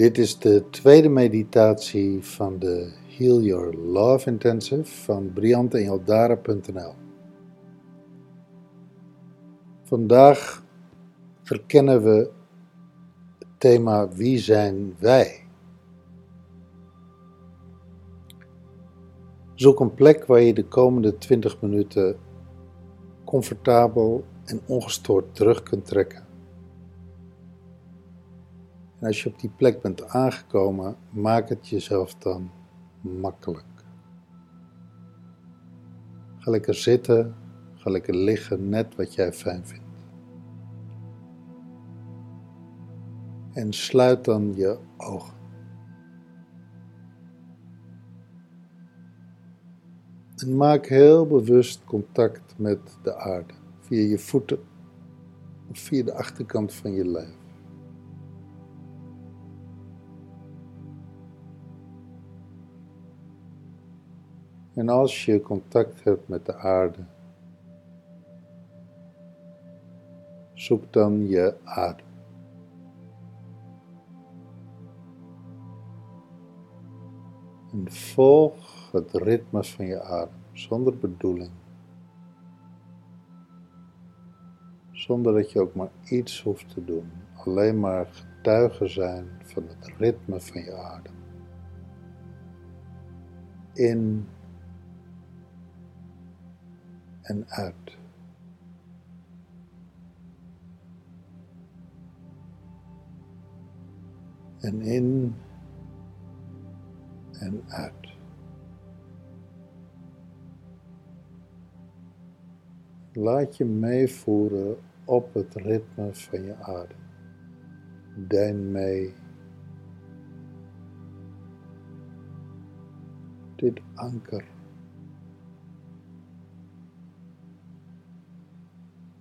Dit is de tweede meditatie van de Heal Your Love Intensive van briantenyaldara.nl. Vandaag verkennen we het thema Wie zijn wij? Zoek een plek waar je de komende 20 minuten comfortabel en ongestoord terug kunt trekken. En als je op die plek bent aangekomen, maak het jezelf dan makkelijk. Ga lekker zitten, ga lekker liggen, net wat jij fijn vindt. En sluit dan je ogen. En maak heel bewust contact met de aarde, via je voeten of via de achterkant van je lijf. En als je contact hebt met de aarde, zoek dan je adem. En volg het ritme van je adem zonder bedoeling. Zonder dat je ook maar iets hoeft te doen. Alleen maar getuige zijn van het ritme van je adem. In en uit. En in en uit. Laat je meevoeren op het ritme van je adem. Dein mee. Dit anker.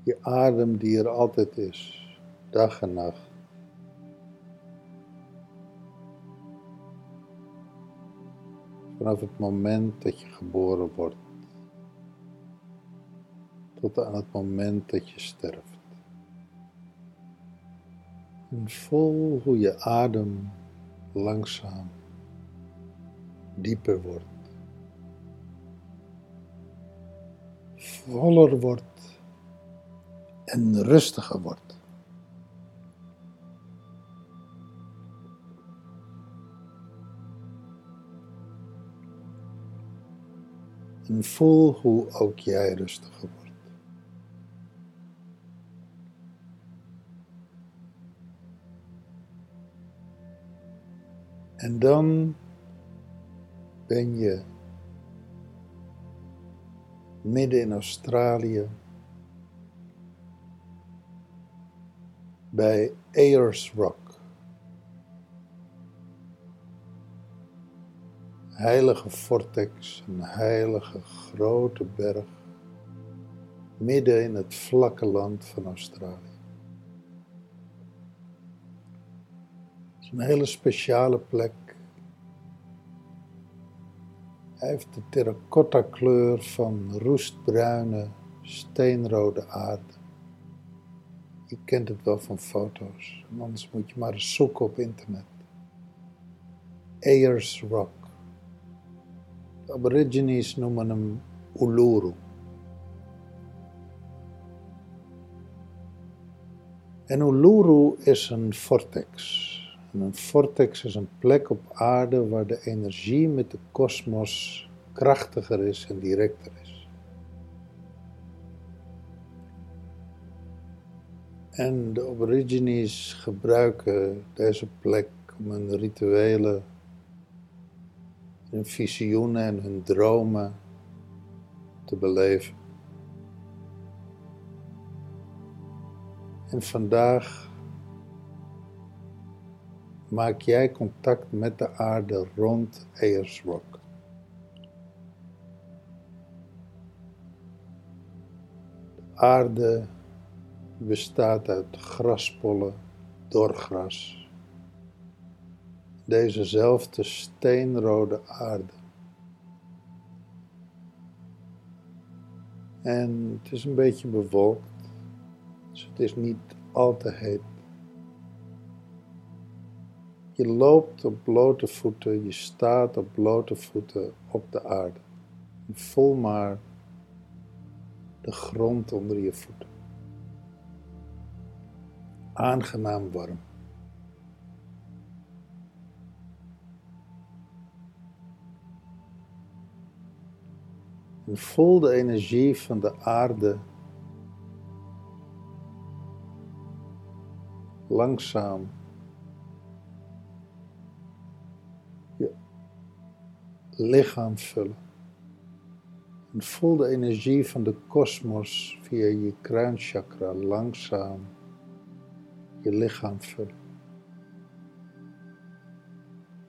Je adem die er altijd is, dag en nacht. Vanaf het moment dat je geboren wordt tot aan het moment dat je sterft. En voel hoe je adem langzaam dieper wordt, voller wordt en rustiger wordt. En voel hoe ook jij rustiger wordt. En dan ben je midden in Australië bij Ayers Rock. Heilige vortex, een heilige grote berg, midden in het vlakke land van Australië. een hele speciale plek. Hij heeft de terracotta kleur van roestbruine, steenrode aarde. Je kent het wel van foto's, anders moet je maar eens zoeken op internet. Ayers Rock. De Aborigines noemen hem Uluru. En Uluru is een vortex. En een vortex is een plek op aarde waar de energie met de kosmos krachtiger is en directer is. En de Aborigines gebruiken deze plek om hun rituelen, hun visioenen en hun dromen te beleven. En vandaag maak jij contact met de aarde rond Ayers Rock. De aarde bestaat uit graspollen, doorgras. Dezezelfde steenrode aarde. En het is een beetje bewolkt, dus het is niet al te heet. Je loopt op blote voeten, je staat op blote voeten op de aarde. Voel maar de grond onder je voeten. Aangenaam warm. En voel de energie van de aarde langzaam je lichaam vullen. En voel de energie van de kosmos via je kruinchakra langzaam lichaam vullen.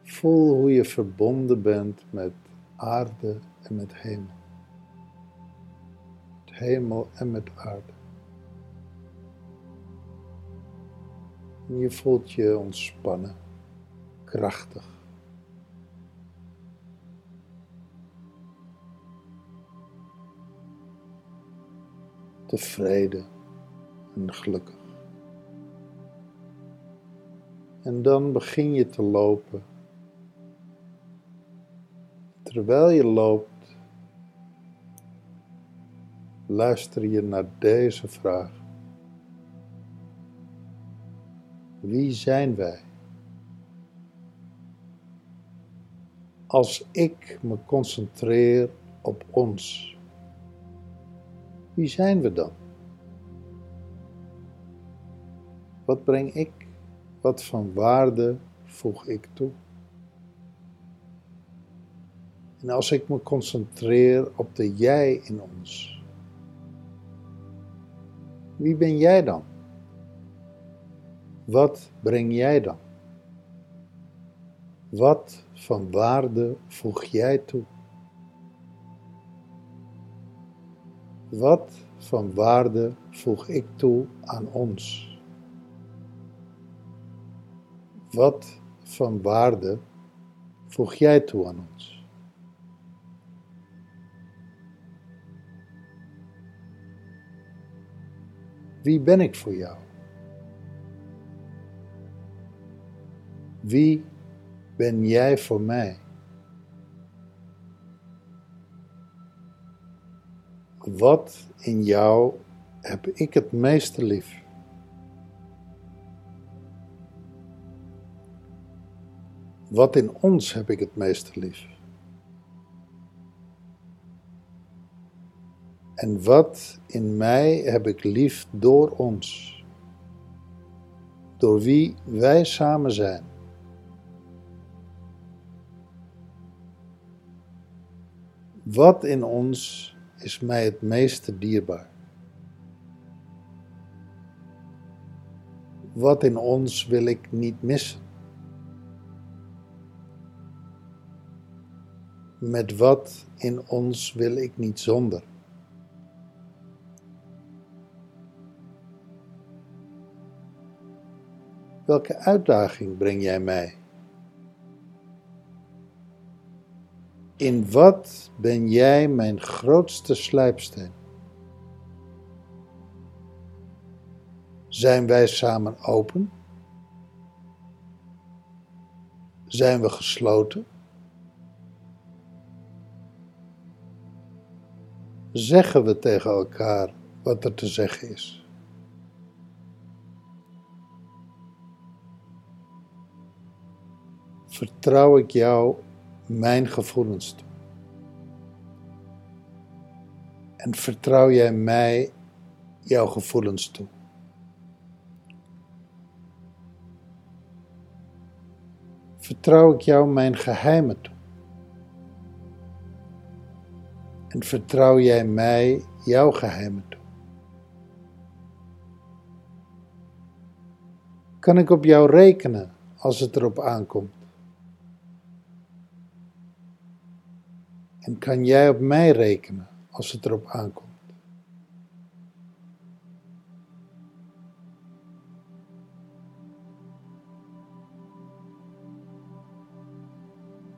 Voel hoe je verbonden bent met aarde en met hemel. Met hemel en met aarde. En je voelt je ontspannen, krachtig. Tevreden en gelukkig. En dan begin je te lopen. Terwijl je loopt, luister je naar deze vraag. Wie zijn wij? Als ik me concentreer op ons, wie zijn we dan? Wat breng ik? Wat van waarde voeg ik toe? En als ik me concentreer op de jij in ons, wie ben jij dan? Wat breng jij dan? Wat van waarde voeg jij toe? Wat van waarde voeg ik toe aan ons? Wat van waarde voeg jij toe aan ons? Wie ben ik voor jou? Wie ben jij voor mij? Wat in jou heb ik het meeste lief? Wat in ons heb ik het meeste lief? En wat in mij heb ik lief door ons? Door wie wij samen zijn? Wat in ons is mij het meeste dierbaar? Wat in ons wil ik niet missen? Met wat in ons wil ik niet zonder? Welke uitdaging breng jij mij? In wat ben jij mijn grootste slijpsteen? Zijn wij samen open? Zijn we gesloten? Zeggen we tegen elkaar wat er te zeggen is? Vertrouw ik jou mijn gevoelens toe. En vertrouw jij mij jouw gevoelens toe. Vertrouw ik jou mijn geheimen toe. En vertrouw jij mij jouw geheimen toe. Kan ik op jou rekenen als het erop aankomt? En kan jij op mij rekenen als het erop aankomt?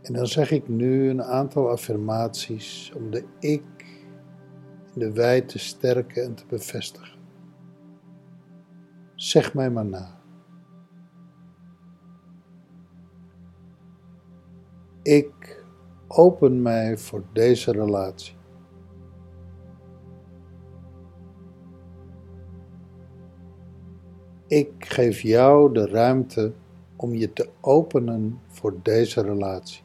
En dan zeg ik nu een aantal affirmaties om de ik in de wij te sterken en te bevestigen. Zeg mij maar na. Ik open mij voor deze relatie. Ik geef jou de ruimte om je te openen voor deze relatie.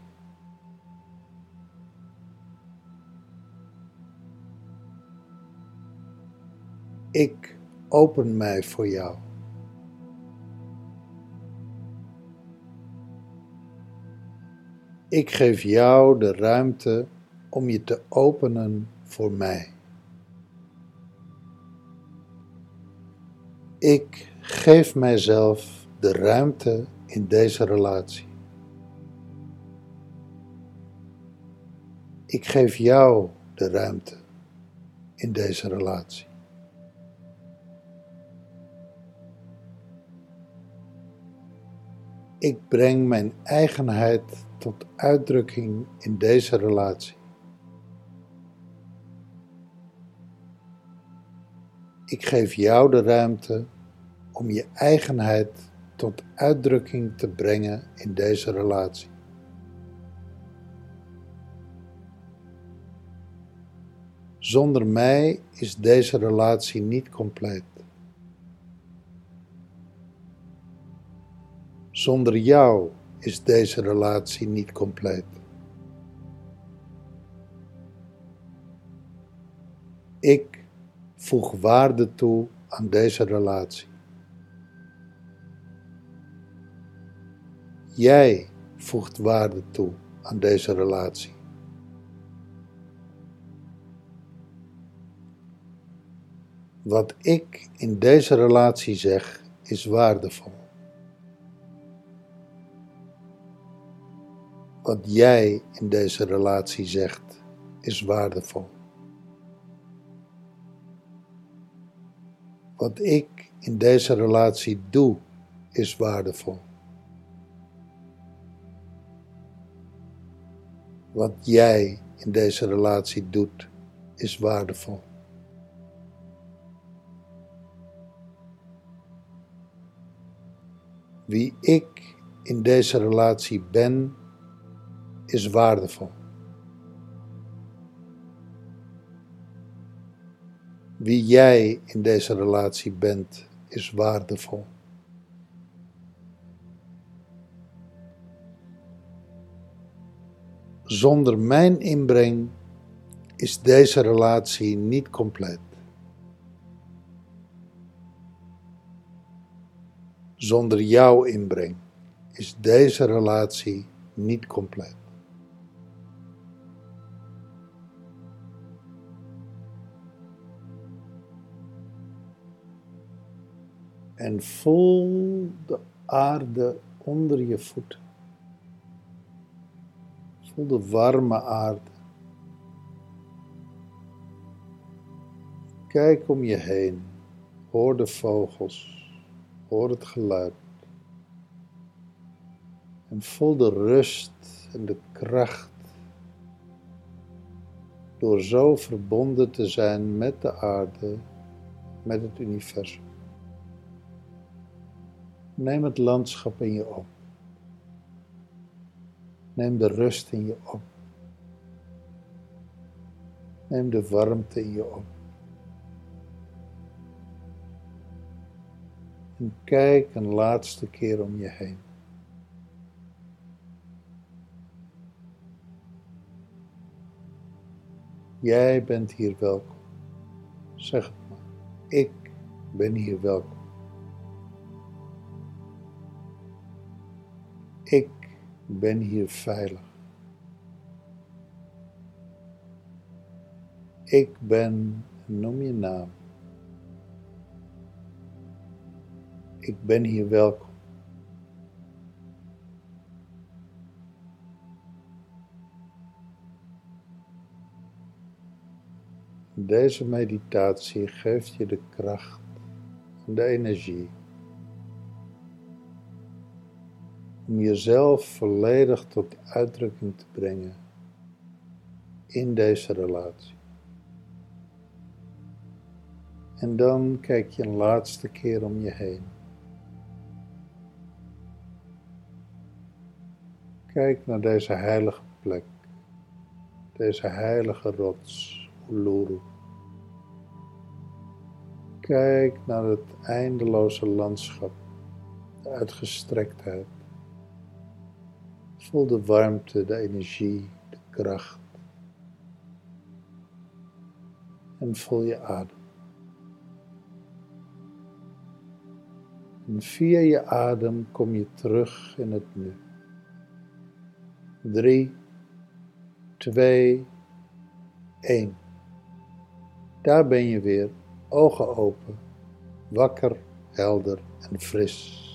Ik open mij voor jou. Ik geef jou de ruimte om je te openen voor mij. Ik geef mijzelf de ruimte in deze relatie. Ik geef jou de ruimte in deze relatie. Ik breng mijn eigenheid tot uitdrukking in deze relatie. Ik geef jou de ruimte om je eigenheid tot uitdrukking te brengen in deze relatie. Zonder mij is deze relatie niet compleet. Zonder jou is deze relatie niet compleet. Ik voeg waarde toe aan deze relatie. Jij voegt waarde toe aan deze relatie. Wat ik in deze relatie zeg is waardevol. Wat jij in deze relatie zegt is waardevol. Wat ik in deze relatie doe is waardevol. Wat jij in deze relatie doet is waardevol. Wie ik in deze relatie ben, is waardevol. Wie jij in deze relatie bent, is waardevol. Zonder mijn inbreng is deze relatie niet compleet. Zonder jouw inbreng is deze relatie niet compleet. En voel de aarde onder je voeten. Voel de warme aarde. Kijk om je heen. Hoor de vogels. Hoor het geluid. En voel de rust en de kracht door zo verbonden te zijn met de aarde, met het universum. Neem het landschap in je op. Neem de rust in je op. Neem de warmte in je op. En kijk een laatste keer om je heen. Jij bent hier welkom. Zeg het maar. Ik ben hier welkom. Ik ben hier veilig. Ik ben, noem je naam. Ik ben hier welkom. Deze meditatie geeft je de kracht en de energie om jezelf volledig tot uitdrukking te brengen in deze relatie. En dan kijk je een laatste keer om je heen. Kijk naar deze heilige plek, deze heilige rots, Uluru. Kijk naar het eindeloze landschap, de uitgestrektheid. Voel de warmte, de energie, de kracht. En voel je adem. En via je adem kom je terug in het nu. Drie, twee, één. Daar ben je weer, ogen open, wakker, helder en fris.